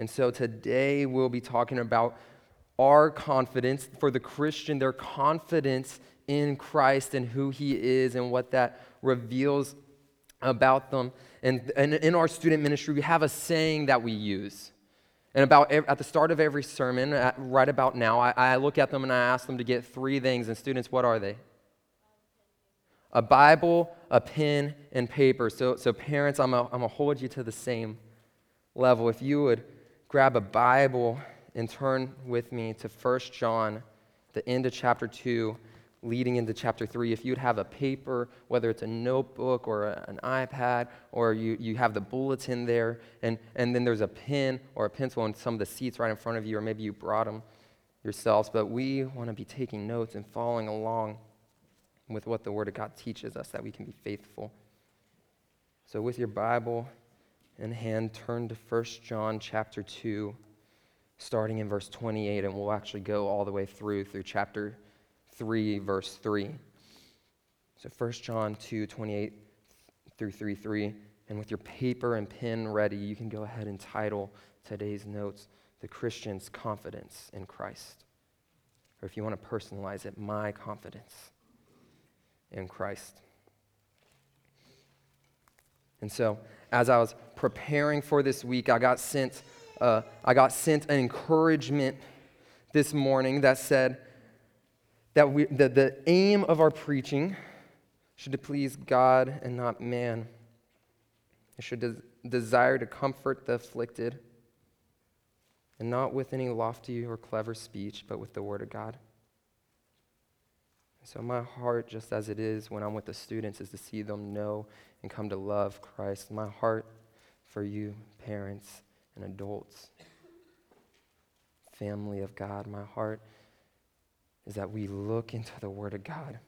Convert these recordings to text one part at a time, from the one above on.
And so today we'll be talking about our confidence for the Christian, their confidence in Christ and who he is and what that reveals about them. And, and in our student ministry, we have a saying that we use. And about at the start of every sermon, at, right about now, I, I look at them and I ask them to get three things. And students, what are they? A Bible, a pen, and paper. So, so parents, I'm going to hold you to the same level. If you would grab a Bible and turn with me to 1 John, the end of chapter 2, leading into chapter 3, if you'd have a paper, whether it's a notebook or a, an iPad, or you, you have the bulletin there, and, and then there's a pen or a pencil in some of the seats right in front of you, or maybe you brought them yourselves, but we want to be taking notes and following along with what the Word of God teaches us, that we can be faithful. So, with your Bible in hand, turn to 1 John chapter 2, starting in verse 28, and we'll actually go all the way through through chapter 3, verse 3. So 1 John 2, 28 through 3, 3. And with your paper and pen ready, you can go ahead and title today's notes The Christian's Confidence in Christ. Or if you want to personalize it, My Confidence in Christ. And so, as I was preparing for this week, I got sent, uh, I got sent an encouragement this morning that said that, we, the aim of our preaching should please God and not man. It should des- desire to comfort the afflicted, and not with any lofty or clever speech, but with the Word of God. So, my heart, just as it is when I'm with the students, is to see them know and come to love Christ. My heart for you, parents and adults, family of God, my heart is that we look into the Word of God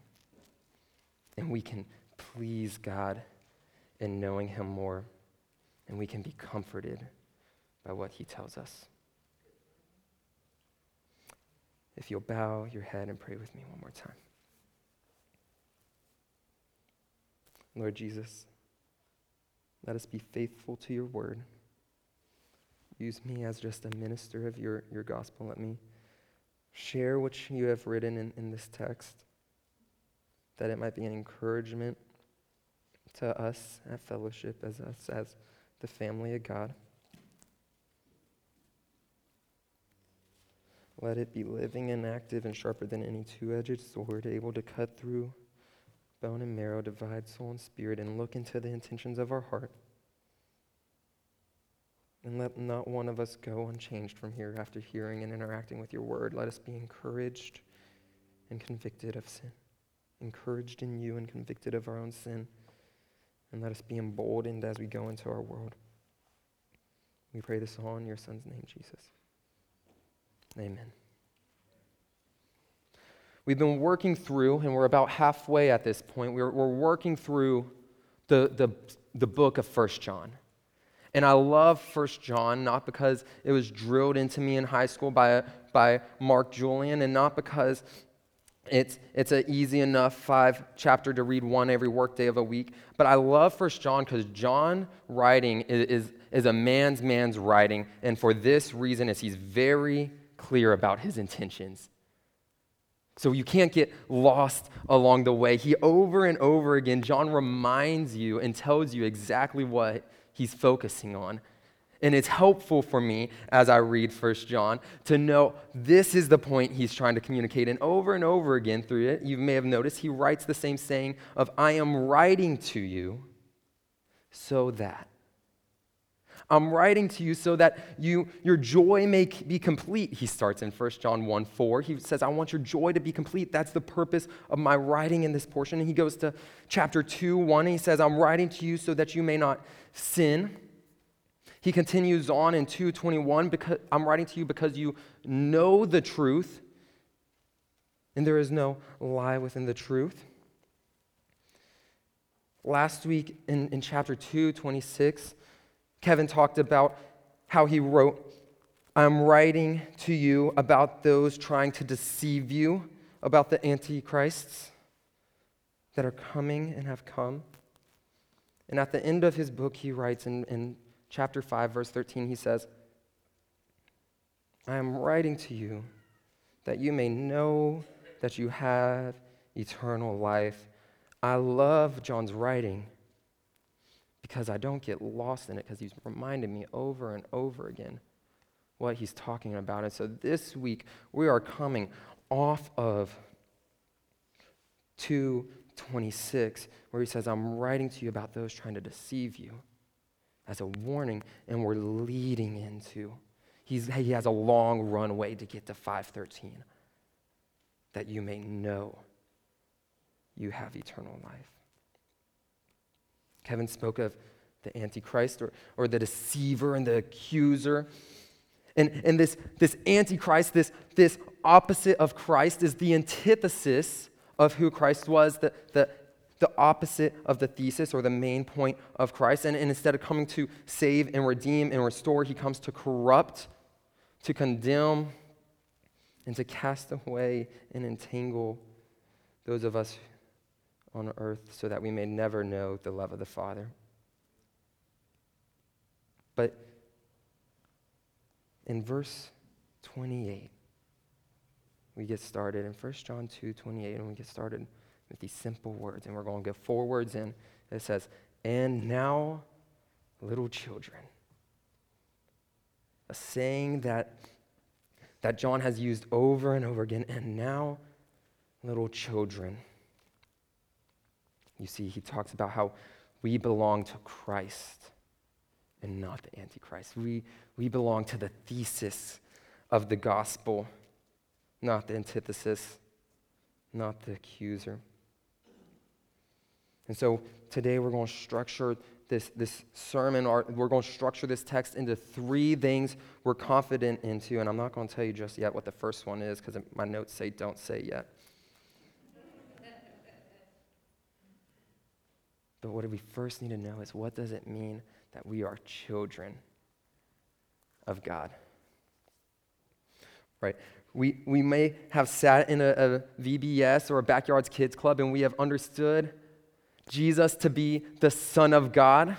and we can please God in knowing Him more, and we can be comforted by what He tells us. If you'll bow your head and pray with me one more time. Lord Jesus, let us be faithful to your word. Use me as just a minister of your, your gospel. Let me share what you have written in, in this text, that it might be an encouragement to us at fellowship, as us, as the family of God. Let it be living and active and sharper than any two edged sword, able to cut through bone and marrow, divide soul and spirit, and look into the intentions of our heart. And let not one of us go unchanged from here after hearing and interacting with your word. Let us be encouraged and convicted of sin, encouraged in you and convicted of our own sin. And let us be emboldened as we go into our world. We pray this all in your Son's name, Jesus. Amen. We've been working through, and we're about halfway at this point, we're, we're working through the, the, the book of First John. And I love First John, not because it was drilled into me in high school by, by Mark Julian, and not because it's, it's an easy enough five chapter to read one every workday of a week. But I love First John because John writing is, is, is a man's man's writing. And for this reason is he's very clear about his intentions. So you can't get lost along the way. He over and over again, John reminds you and tells you exactly what he's focusing on. And it's helpful for me as I read First John to know this is the point he's trying to communicate. And over and over again through it, you may have noticed he writes the same saying of, I am writing to you so that. I'm writing to you so that you, your joy may be complete. He starts in 1 John 1 4. He says, I want your joy to be complete. That's the purpose of my writing in this portion. And he goes to chapter 2 1. he says, I'm writing to you so that you may not sin. He continues on in 221 because I'm writing to you because you know the truth, and there is no lie within the truth. Last week in, in chapter 2, 26, Kevin talked about how he wrote, I'm writing to you about those trying to deceive you, about the antichrists that are coming and have come. And at the end of his book, he writes in, in chapter 5, verse 13, he says, I am writing to you that you may know that you have eternal life. I love John's writing because I don't get lost in it because he's reminding me over and over again what he's talking about. And so this week we are coming off of 226 where he says, I'm writing to you about those trying to deceive you as a warning, and we're leading into. He's, he has a long runway to get to 513 that you may know you have eternal life. Kevin spoke of the Antichrist or, or the deceiver and the accuser. And, and this, this Antichrist, this, this opposite of Christ, is the antithesis of who Christ was, the, the, the opposite of the thesis or the main point of Christ. And, and instead of coming to save and redeem and restore, he comes to corrupt, to condemn, and to cast away and entangle those of us on earth so that we may never know the love of the Father. But in verse 28, we get started in 1 John 2 28, and we get started with these simple words. And we're going to get four words in. It says, And now, little children. A saying that, that John has used over and over again. And now, little children. You see, he talks about how we belong to Christ and not the Antichrist. We, we belong to the thesis of the gospel, not the antithesis, not the accuser. And so today we're going to structure this, this sermon, or we're going to structure this text into three things we're confident into. And I'm not going to tell you just yet what the first one is because my notes say don't say yet. But what we first need to know is what does it mean that we are children of God? Right? We, we may have sat in a, a VBS or a backyards kids club and we have understood Jesus to be the Son of God,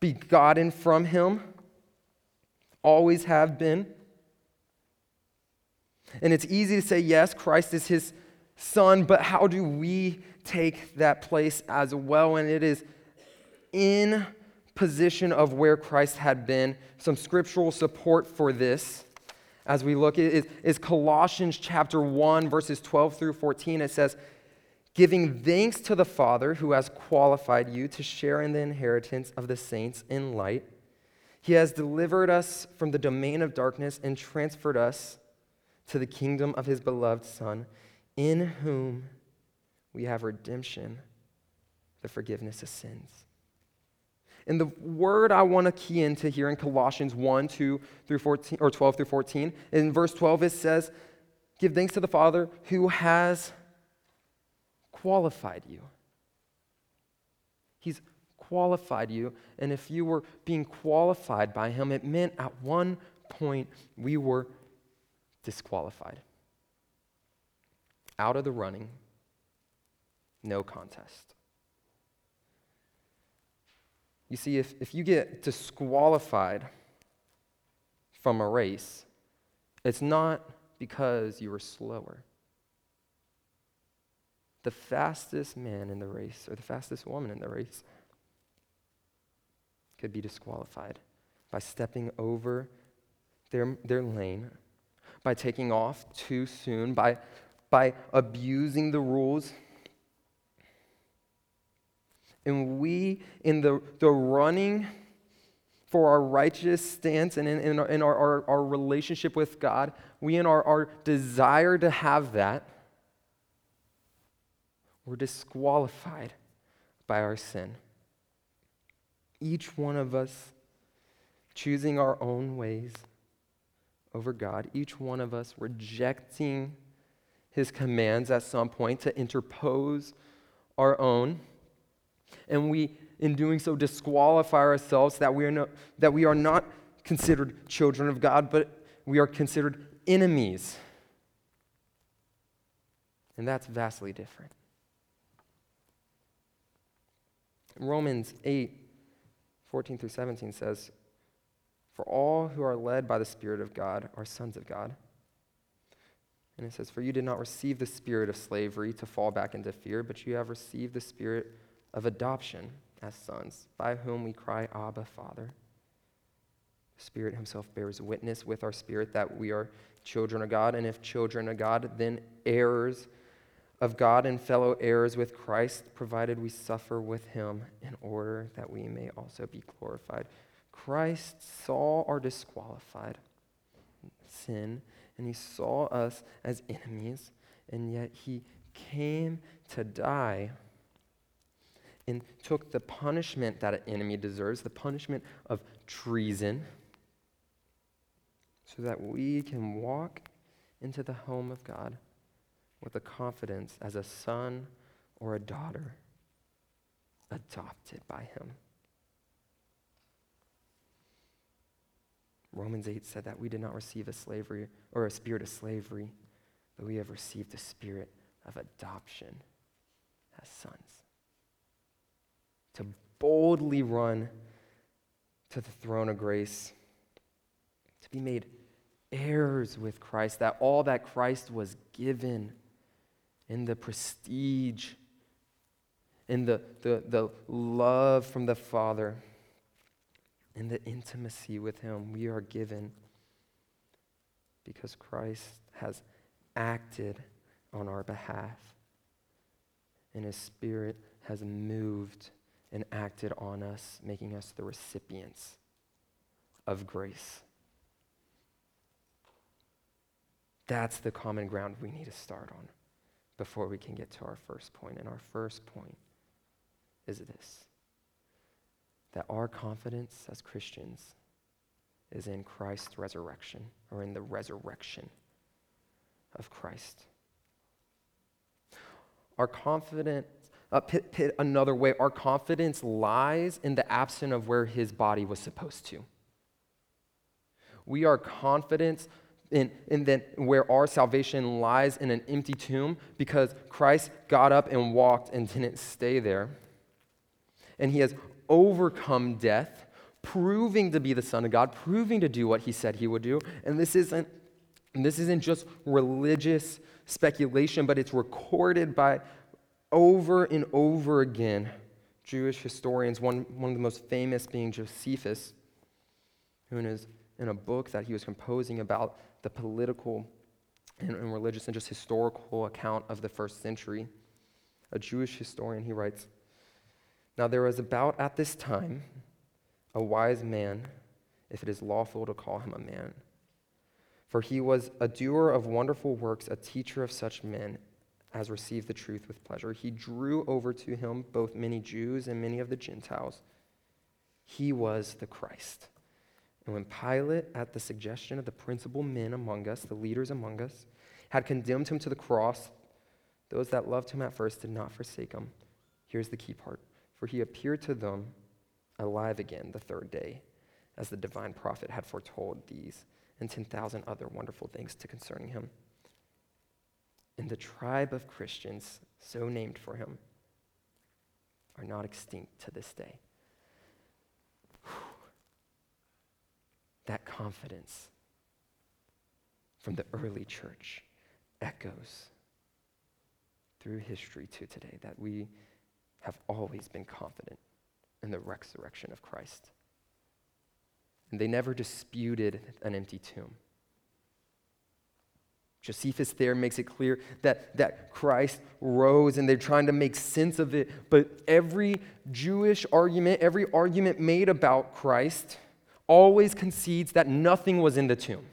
begotten from Him, always have been. And it's easy to say, yes, Christ is His Son, but how do we take that place as well? And it is in position of where Christ had been. Some scriptural support for this as we look is, is Colossians chapter 1, verses 12 through 14. It says, giving thanks to the Father who has qualified you to share in the inheritance of the saints in light. He has delivered us from the domain of darkness and transferred us to the kingdom of his beloved Son, in whom we have redemption, the forgiveness of sins. And the word I want to key into here in Colossians 1, 2 through 14, or 12 through 14, in verse 12 it says, Give thanks to the Father who has qualified you. He's qualified you, and if you were being qualified by Him, it meant at one point we were disqualified. Out of the running, no contest. You see, if, if you get disqualified from a race, it's not because you were slower. The fastest man in the race, or the fastest woman in the race, could be disqualified by stepping over their, their lane, by taking off too soon, by, by abusing the rules and we, in the, the running for our righteous stance and in, in, our, in our, our, our, relationship with God, we in our, our desire to have that, we're disqualified by our sin. Each one of us choosing our own ways over God, each one of us rejecting his commands at some point to interpose our own. And we, in doing so, disqualify ourselves that we are, no, that we are not considered children of God, but we are considered enemies. And that's vastly different. Romans 8, 14 through 17 says, For all who are led by the Spirit of God are sons of God. And it says, For you did not receive the spirit of slavery to fall back into fear, but you have received the spirit of adoption as sons, by whom we cry, Abba, Father. The Spirit Himself bears witness with our spirit that we are children of God, and if children of God, then heirs of God and fellow heirs with Christ, provided we suffer with Him in order that we may also be glorified. Christ saw our disqualified sin, and He saw us as enemies, and yet He came to die and took the punishment that an enemy deserves, the punishment of treason so that we can walk into the home of God with a confidence as a son or a daughter adopted by Him. Romans 8 said that we did not receive a slavery or a spirit of slavery, but we have received a spirit of adoption as sons. To boldly run to the throne of grace, to be made heirs with Christ, that all that Christ was given in the prestige, in the, the, the love from the Father, in the intimacy with Him, we are given because Christ has acted on our behalf. And His Spirit has moved and acted on us, making us the recipients of grace. That's the common ground we need to start on before we can get to our first point. And our first point is this that our confidence as Christians is in Christ's resurrection or in the resurrection of Christ. Our confidence, uh, pit, pit another way, our confidence lies in the absence of where his body was supposed to. We are confident in, and then where our salvation lies in an empty tomb because Christ got up and walked and didn't stay there. And he has overcome death, proving to be the Son of God, proving to do what he said he would do. And this isn't, this isn't just religious speculation, but it's recorded by over and over again Jewish historians, one, one of the most famous being Josephus, who in, in a book that he was composing about the political and, and religious and just historical account of the first century. A Jewish historian, he writes Now there was about at this time a wise man, if it is lawful to call him a man. For he was a doer of wonderful works, a teacher of such men as received the truth with pleasure. He drew over to him both many Jews and many of the Gentiles. He was the Christ. And when Pilate, at the suggestion of the principal men among us, the leaders among us, had condemned him to the cross, those that loved him at first did not forsake him. Here's the key part for he appeared to them alive again the third day, as the divine prophet had foretold these and 10,000 other wonderful things to concerning him. And the tribe of Christians, so named for him, are not extinct to this day. that confidence from the early church echoes through history to today that we have always been confident in the resurrection of Christ. And they never disputed an empty tomb. Josephus there makes it clear that, that Christ rose and they're trying to make sense of it. But every Jewish argument, every argument made about Christ, always concedes that nothing was in the tomb.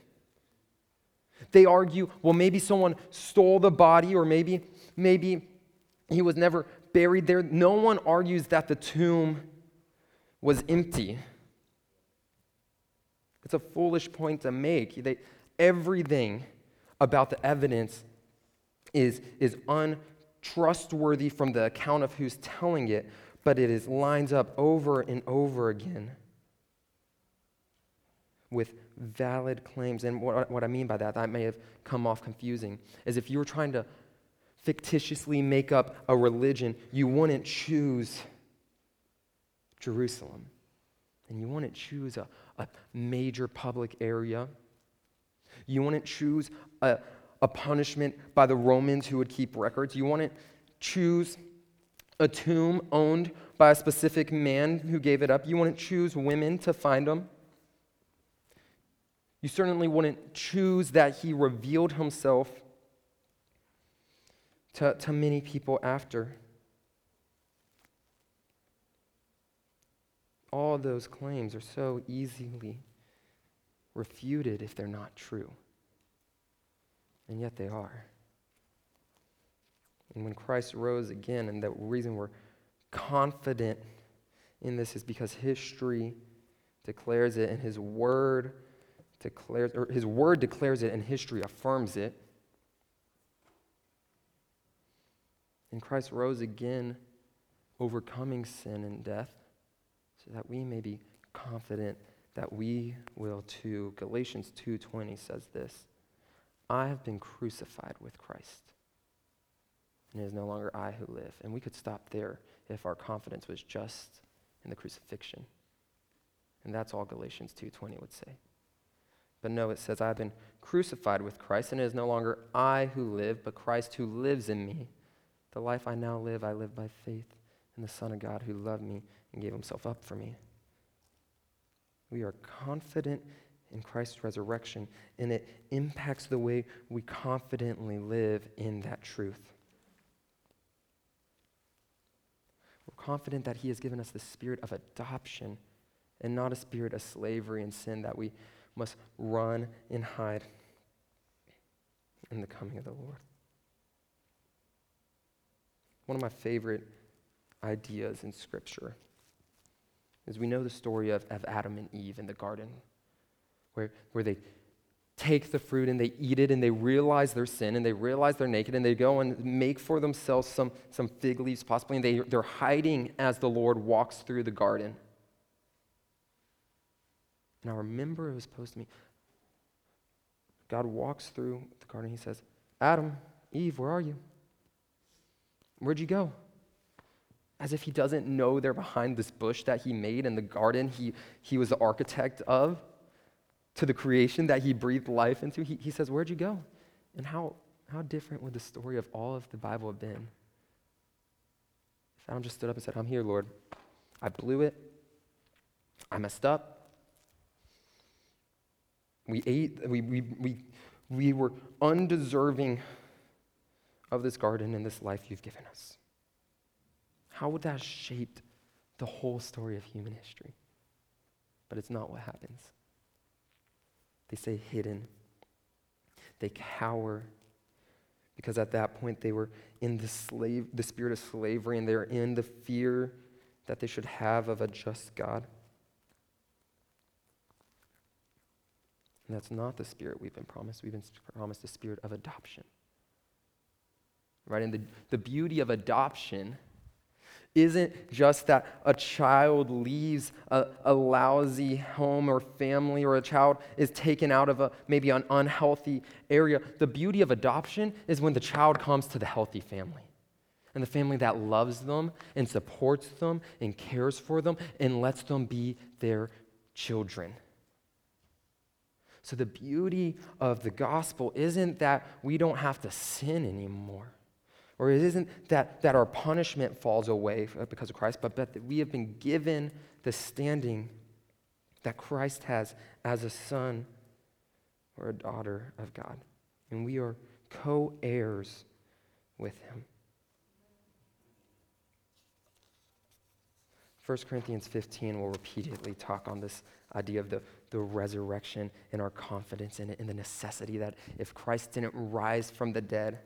They argue, well, maybe someone stole the body, or maybe, maybe he was never buried there. No one argues that the tomb was empty. It's a foolish point to make. They, everything about the evidence is, is untrustworthy from the account of who's telling it, but it is lines up over and over again with valid claims. And what, what I mean by that, that may have come off confusing, is if you were trying to fictitiously make up a religion, you wouldn't choose Jerusalem. And you wouldn't choose a, a major public area. You wouldn't choose a, a punishment by the Romans who would keep records. You wouldn't choose a tomb owned by a specific man who gave it up. You wouldn't choose women to find them. You certainly wouldn't choose that he revealed himself to, to many people after. All those claims are so easily refuted if they're not true. And yet they are. And when Christ rose again, and the reason we're confident in this is because history declares it and his word declares or his word declares it and history affirms it. And Christ rose again, overcoming sin and death, so that we may be confident that we will too. Galatians 2:20 says this, I have been crucified with Christ. And it is no longer I who live. And we could stop there if our confidence was just in the crucifixion. And that's all Galatians 2:20 would say. But no, it says, I have been crucified with Christ, and it is no longer I who live, but Christ who lives in me. The life I now live, I live by faith in the Son of God who loved me and gave himself up for me. We are confident in Christ's resurrection, and it impacts the way we confidently live in that truth. We're confident that He has given us the spirit of adoption and not a spirit of slavery and sin that we must run and hide in the coming of the Lord. One of my favorite ideas in Scripture is we know the story of, of Adam and Eve in the garden, where, where they take the fruit and they eat it and they realize their sin and they realize they're naked and they go and make for themselves some, some fig leaves, possibly, and they, they're hiding as the Lord walks through the garden. And I remember it was posed to me. God walks through the garden. He says, Adam, Eve, where are you? Where'd you go? As if he doesn't know they're behind this bush that he made in the garden he, he was the architect of, to the creation that he breathed life into. He, he says, Where'd you go? And how, how different would the story of all of the Bible have been? If Adam just stood up and said, I'm here, Lord. I blew it. I messed up. We ate, we, we, we, we were undeserving of this garden and this life you've given us? How would that have shaped the whole story of human history? But it's not what happens. They say hidden. They cower because at that point they were in the slave the spirit of slavery and they're in the fear that they should have of a just God. And that's not the spirit we've been promised. We've been promised the spirit of adoption right? And the, the beauty of adoption isn't just that a child leaves a, a, lousy home or family or a child is taken out of a maybe an unhealthy area. The beauty of adoption is when the child comes to the healthy family. And the family that loves them and supports them and cares for them and lets them be their children. So, the beauty of the gospel isn't that we don't have to sin anymore. Or it isn't that, that our punishment falls away uh, because of Christ, but that we have been given the standing that Christ has as a son or a daughter of God. And we are co heirs with him. 1 Corinthians 15 will repeatedly talk on this idea of the, the resurrection and our confidence in it and the necessity that if Christ didn't rise from the dead,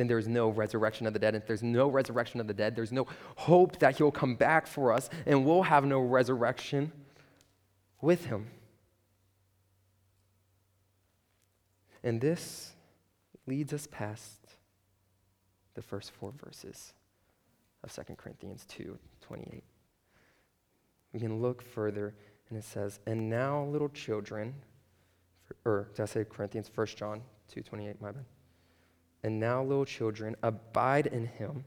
then there is no resurrection of the dead. And if there's no resurrection of the dead, there's no hope that he'll come back for us, and we'll have no resurrection with him. And this leads us past the first four verses of 2 Corinthians 2 28. We can look further, and it says, And now, little children, or did I say Corinthians? 1 John 2 28, my bad. And now, little children, abide in him,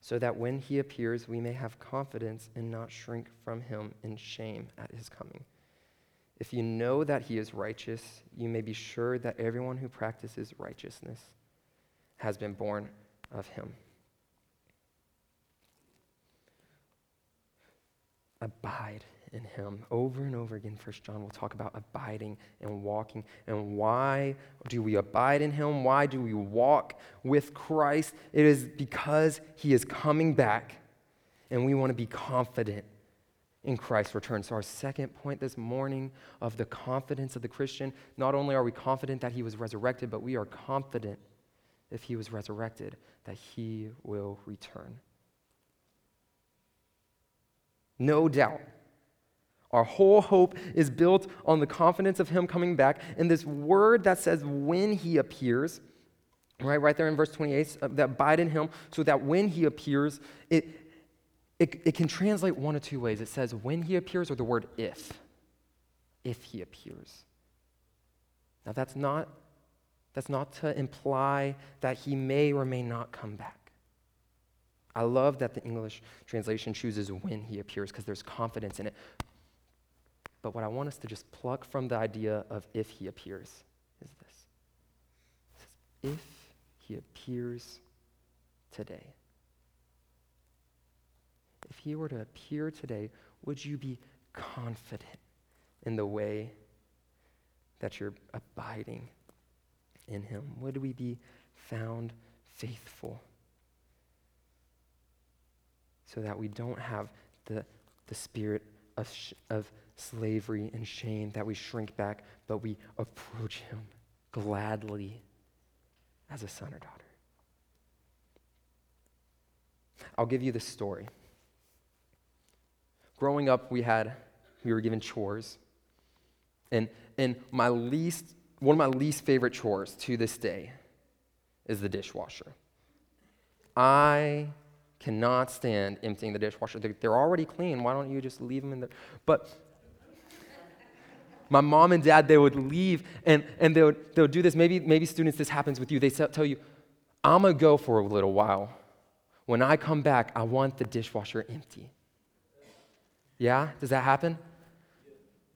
so that when he appears, we may have confidence and not shrink from him in shame at his coming. If you know that he is righteous, you may be sure that everyone who practices righteousness has been born of him. Abide in him. Over and over again, First John will talk about abiding and walking. And why do we abide in him? Why do we walk with Christ? It is because he is coming back, and we want to be confident in Christ's return. So, our second point this morning of the confidence of the Christian not only are we confident that he was resurrected, but we are confident if he was resurrected that he will return. No doubt. Our whole hope is built on the confidence of him coming back. And this word that says when he appears, right, right there in verse 28, uh, that abide in him, so that when he appears, it, it, it can translate one of two ways. It says when he appears, or the word if. If he appears. Now, that's not, that's not to imply that he may or may not come back. I love that the English translation chooses when he appears because there's confidence in it. But what I want us to just pluck from the idea of if he appears is this if he appears today. If he were to appear today, would you be confident in the way that you're abiding in him? Would we be found faithful? So that we don't have the, the spirit of, sh- of slavery and shame, that we shrink back, but we approach him gladly as a son or daughter. I'll give you the story. Growing up, we had, we were given chores. And, and my least, one of my least favorite chores to this day is the dishwasher. I cannot stand emptying the dishwasher. They're, already clean. Why don't you just leave them in there? But my mom and dad, they would leave and, and they, would, they would do this. Maybe, maybe students, this happens with you. They tell you, I'm going to go for a little while. When I come back, I want the dishwasher empty. Yeah? Does that happen?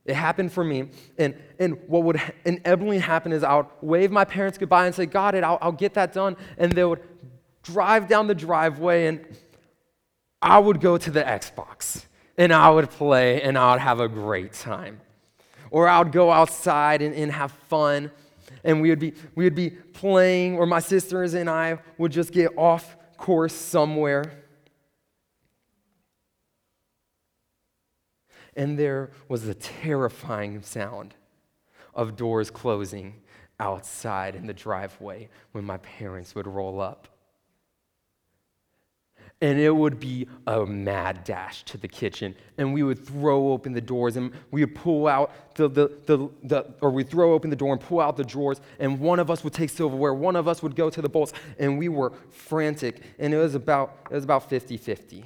It happened for me. And, and what would inevitably happen is I would wave my parents goodbye and say, Got it, I'll, I'll get that done. And they would drive down the driveway and I would go to the Xbox and I would play and I would have a great time or I would go outside and, and have fun. And we would, be, we would be playing, or my sisters and I would just get off course somewhere. And there was a terrifying sound of doors closing outside in the driveway when my parents would roll up and it would be a mad dash to the kitchen. And we would throw open the doors and we would pull out the, the, the, the or we'd throw open the door and pull out the drawers. And one of us would take silverware one of us would go to the bowls and we were frantic. And it was about it was about 50-50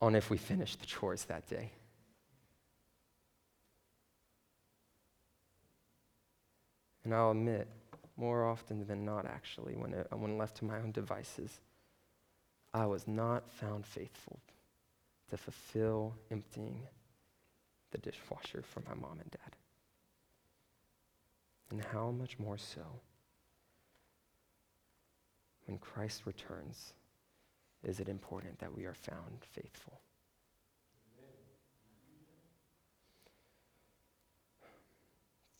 on if we finished the chores that day. And i'll admit more often than not actually when, it, when left to my own devices I was not found faithful to fulfill emptying the dishwasher for my mom and dad. And how much more so when Christ returns is it important that we are found faithful.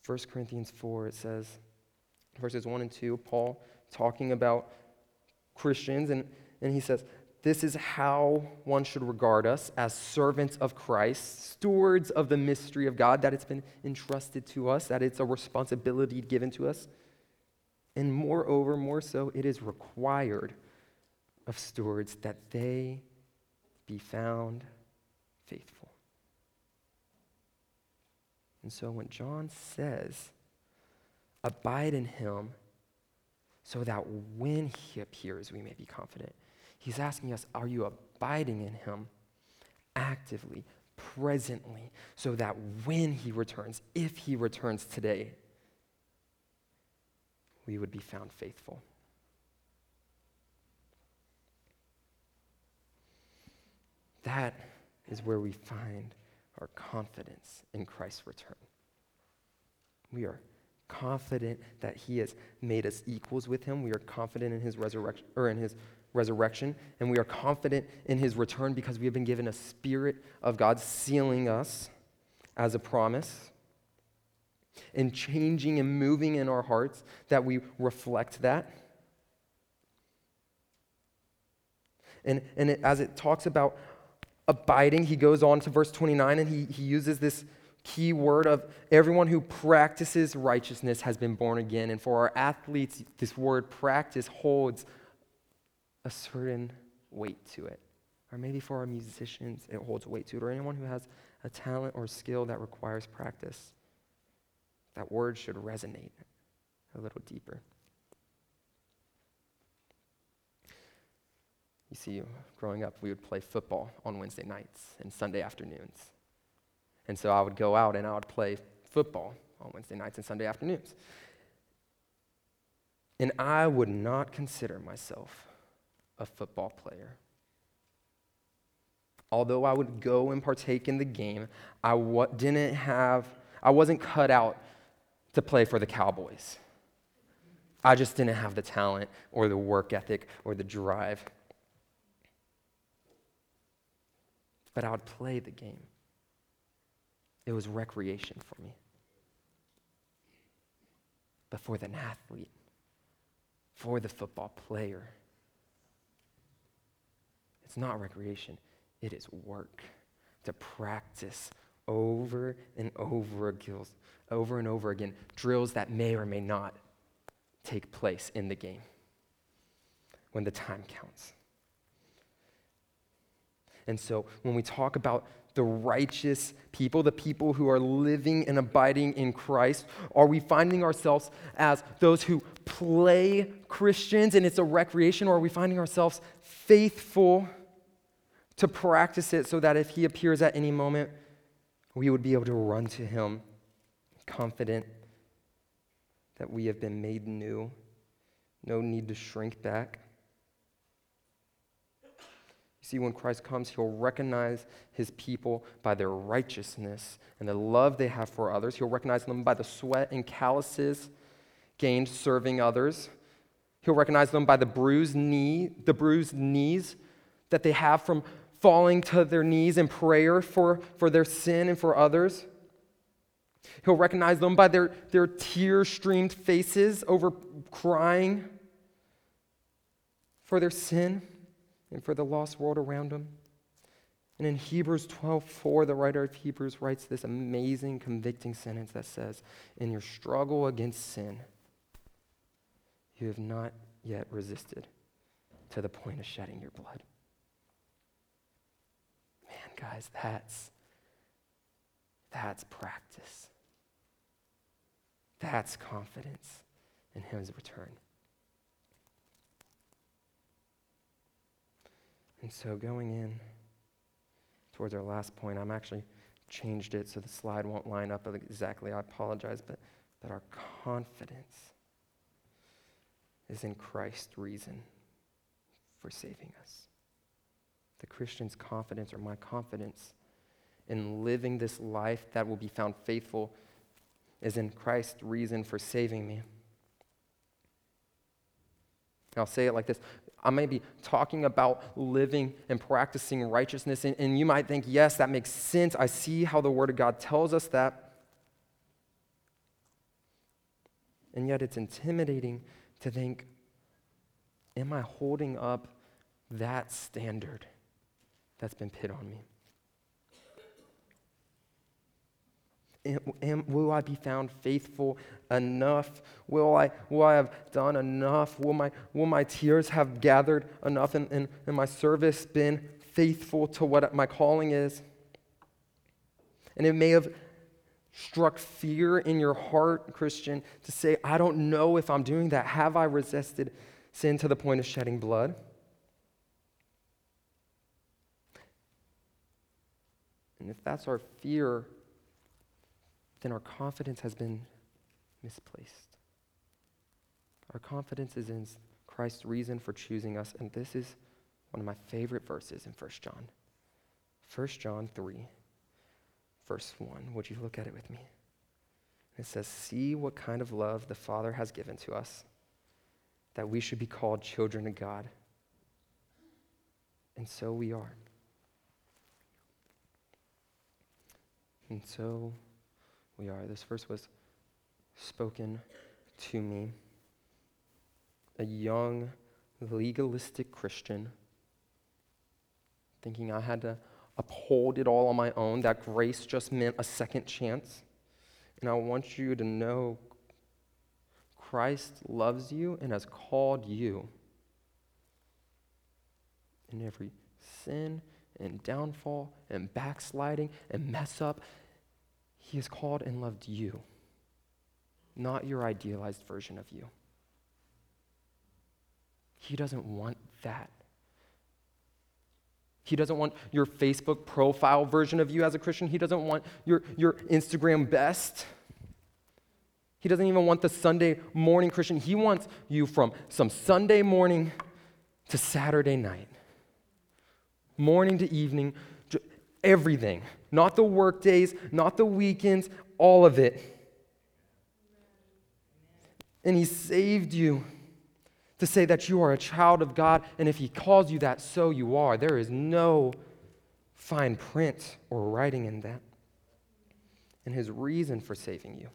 First Corinthians 4, it says, verses 1 and 2, Paul talking about Christians and and he says, This is how one should regard us as servants of Christ, stewards of the mystery of God, that it's been entrusted to us, that it's a responsibility given to us. And moreover, more so, it is required of stewards that they be found faithful. And so when John says, abide in him, so that when he appears, we may be confident. He's asking us, are you abiding in him actively, presently, so that when he returns, if he returns today, we would be found faithful? That is where we find our confidence in Christ's return. We are confident that he has made us equals with him. We are confident in his resurrection or in his resurrection, and we are confident in his return because we have been given a spirit of God sealing us as a promise and changing and moving in our hearts that we reflect that. And, and it, as it talks about abiding, he goes on to verse 29 and he, he uses this key word of everyone who practices righteousness has been born again. And for our athletes, this word practice holds a certain weight to it. Or maybe for our musicians, it holds weight to it. Or anyone who has a talent or skill that requires practice, that word should resonate a little deeper. You see, growing up, we would play football on Wednesday nights and Sunday afternoons. And so I would go out and I would play football on Wednesday nights and Sunday afternoons. And I would not consider myself a football player. Although I would go and partake in the game, I didn't have, I wasn't cut out to play for the Cowboys. I just didn't have the talent or the work ethic or the drive. But I would play the game. It was recreation for me. But for the athlete, for the football player, it's not recreation, it is work to practice over and over again, over and over again, drills that may or may not take place in the game when the time counts. And so when we talk about the righteous people, the people who are living and abiding in Christ? Are we finding ourselves as those who play Christians and it's a recreation, or are we finding ourselves faithful to practice it so that if He appears at any moment, we would be able to run to Him confident that we have been made new? No need to shrink back. See, when Christ comes, he'll recognize his people by their righteousness and the love they have for others. He'll recognize them by the sweat and calluses gained serving others. He'll recognize them by the bruised knee, the bruised knees that they have from falling to their knees in prayer for, for their sin and for others. He'll recognize them by their, their tear streamed faces over crying for their sin and for the lost world around them. And in Hebrews 12:4, the writer of Hebrews writes this amazing, convicting sentence that says, In your struggle against sin, you have not yet resisted to the point of shedding your blood. Man, guys, that's that's practice. That's confidence in his return. And so going in towards our last point, I'm actually changed it so the slide won't line up exactly. I apologize, but that our confidence is in Christ's reason for saving us. The Christian's confidence, or my confidence in living this life that will be found faithful, is in Christ's reason for saving me. I'll say it like this I may be talking about living and practicing righteousness, and, and, you might think, yes, that makes sense. I see how the Word of God tells us that. And yet it's intimidating to think, am I holding up that standard that's been put on me? am, will I be found faithful enough? Will I, will I have done enough? Will my, will my tears have gathered enough and, and, and my service been faithful to what my calling is? And it may have struck fear in your heart, Christian, to say, I don't know if I'm doing that. Have I resisted sin to the point of shedding blood? And if that's our fear, then our confidence has been misplaced. Our confidence is in Christ's reason for choosing us, and this is one of my favorite verses in 1 John. 1 John 3, verse 1. Would you look at it with me? It says, See what kind of love the Father has given to us, that we should be called children of God. And so we are. And so we are. This verse was spoken to me, a young, legalistic Christian, thinking I had to uphold it all on my own, that grace just meant a second chance. And I want you to know Christ loves you and has called you in every sin and downfall and backsliding and mess up. He has called and loved you, not your idealized version of you. He doesn't want that. He doesn't want your Facebook profile version of you as a Christian. He doesn't want your, your Instagram best. He doesn't even want the Sunday morning Christian. He wants you from some Sunday morning to Saturday night, morning to evening, everything. Not the work days, not the weekends, all of it. And He saved you to say that you are a child of God, and if He calls you that, so you are. There is no fine print or writing in that. And His reason for saving you.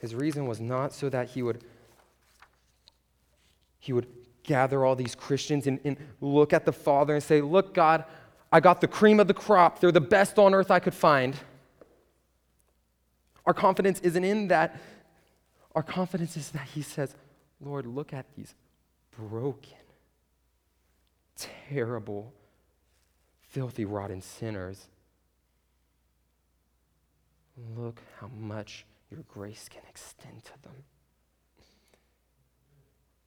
His reason was not so that He would, he would gather all these Christians and, and look at the Father and say, Look, God, I got the cream of the crop. They're the best on earth I could find. Our confidence isn't in that. Our confidence is that He says, Lord, look at these broken, terrible, filthy, rotten sinners. Look how much your grace can extend to them.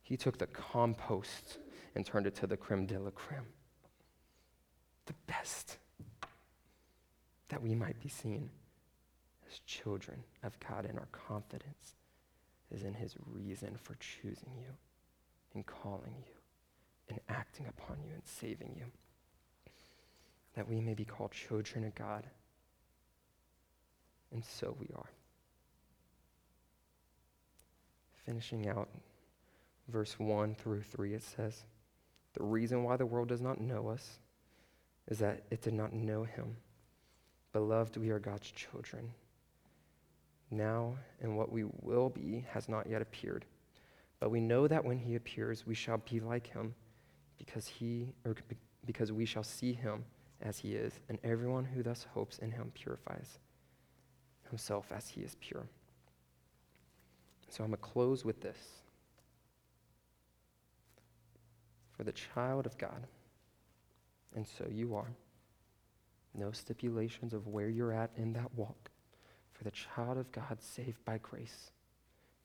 He took the compost and turned it to the creme de la creme, the best, that we might be seen as children of God in our confidence is in his reason for choosing you and calling you and acting upon you and saving you. That we may be called children of God. And so we are. Finishing out verse 1 through 3, it says, The reason why the world does not know us is that it did not know him. Beloved, we are God's children now and what we will be has not yet appeared. But we know that when he appears, we shall be like him because he or because we shall see him as he is, and everyone who thus hopes in him purifies himself as he is pure. So I'm going to close with this. For the child of God, and so you are, no stipulations of where you're at in that walk for the child of God saved by grace,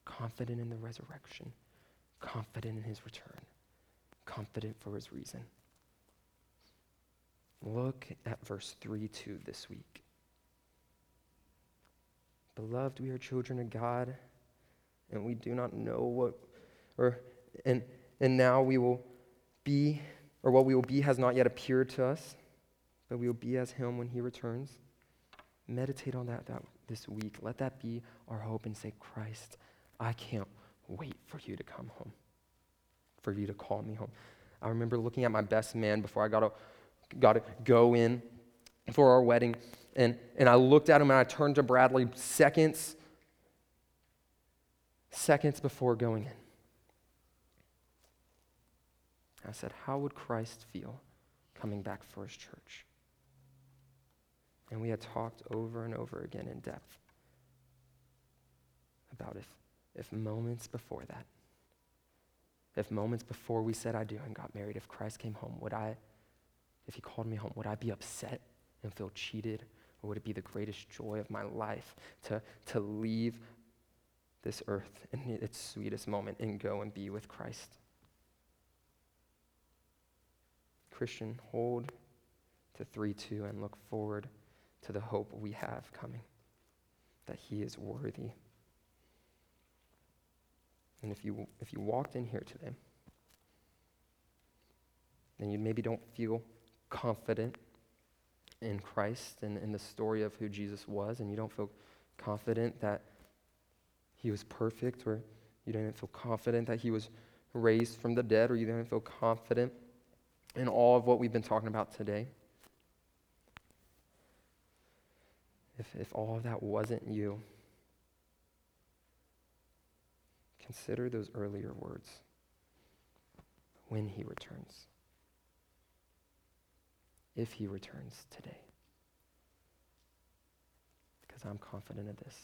confident in the resurrection, confident in his return, confident for his reason. Look at verse 3 2 this week. Beloved, we are children of God, and we do not know what, or, and, and now we will be, or what we will be has not yet appeared to us, but we will be as him when he returns. Meditate on that, that this week. Let that be our hope and say, Christ, I can't wait for you to come home, for you to call me home. I remember looking at my best man before I got to, got to go in for our wedding, and, and I looked at him and I turned to Bradley seconds, seconds before going in. I said, How would Christ feel coming back for his church? And we had talked over and over again in depth about if, if moments before that, if moments before we said I do and got married, if Christ came home, would I, if he called me home, would I be upset and feel cheated? Or would it be the greatest joy of my life to, to leave this earth in its sweetest moment and go and be with Christ? Christian, hold to 3 2 and look forward to the hope we have coming, that He is worthy. And if you, if you walked in here today, and you maybe don't feel confident in Christ and in the story of who Jesus was, and you don't feel confident that he was perfect, or you didn't feel confident that he was raised from the dead, or you didn't feel confident in all of what we've been talking about today, if, if all of that wasn't you, consider those earlier words when he returns. If he returns today. Because I'm confident of this.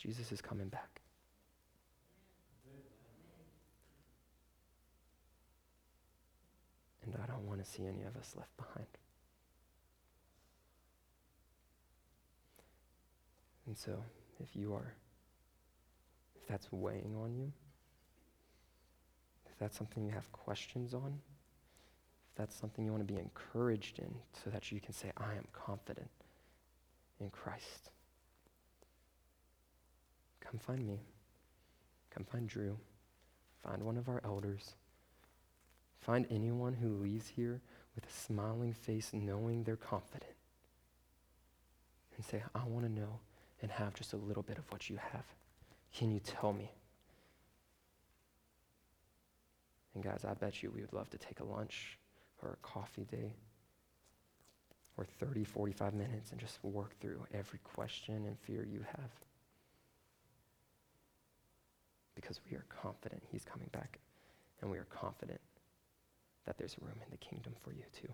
Jesus is coming back. And I don't want to see any of us left behind. And so, if you are, if that's weighing on you, if that's something you have questions on, if that's something you want to be encouraged in so that you can say, I am confident in Christ, come find me. Come find Drew. Find one of our elders. Find anyone who leaves here with a smiling face, knowing they're confident. And say, I want to know and have just a little bit of what you have. Can you tell me? And guys, I bet you we would love to take a lunch or a coffee day or 30, 45 minutes and just work through every question and fear you have. Because we are confident he's coming back, and we are confident that there's room in the kingdom for you too.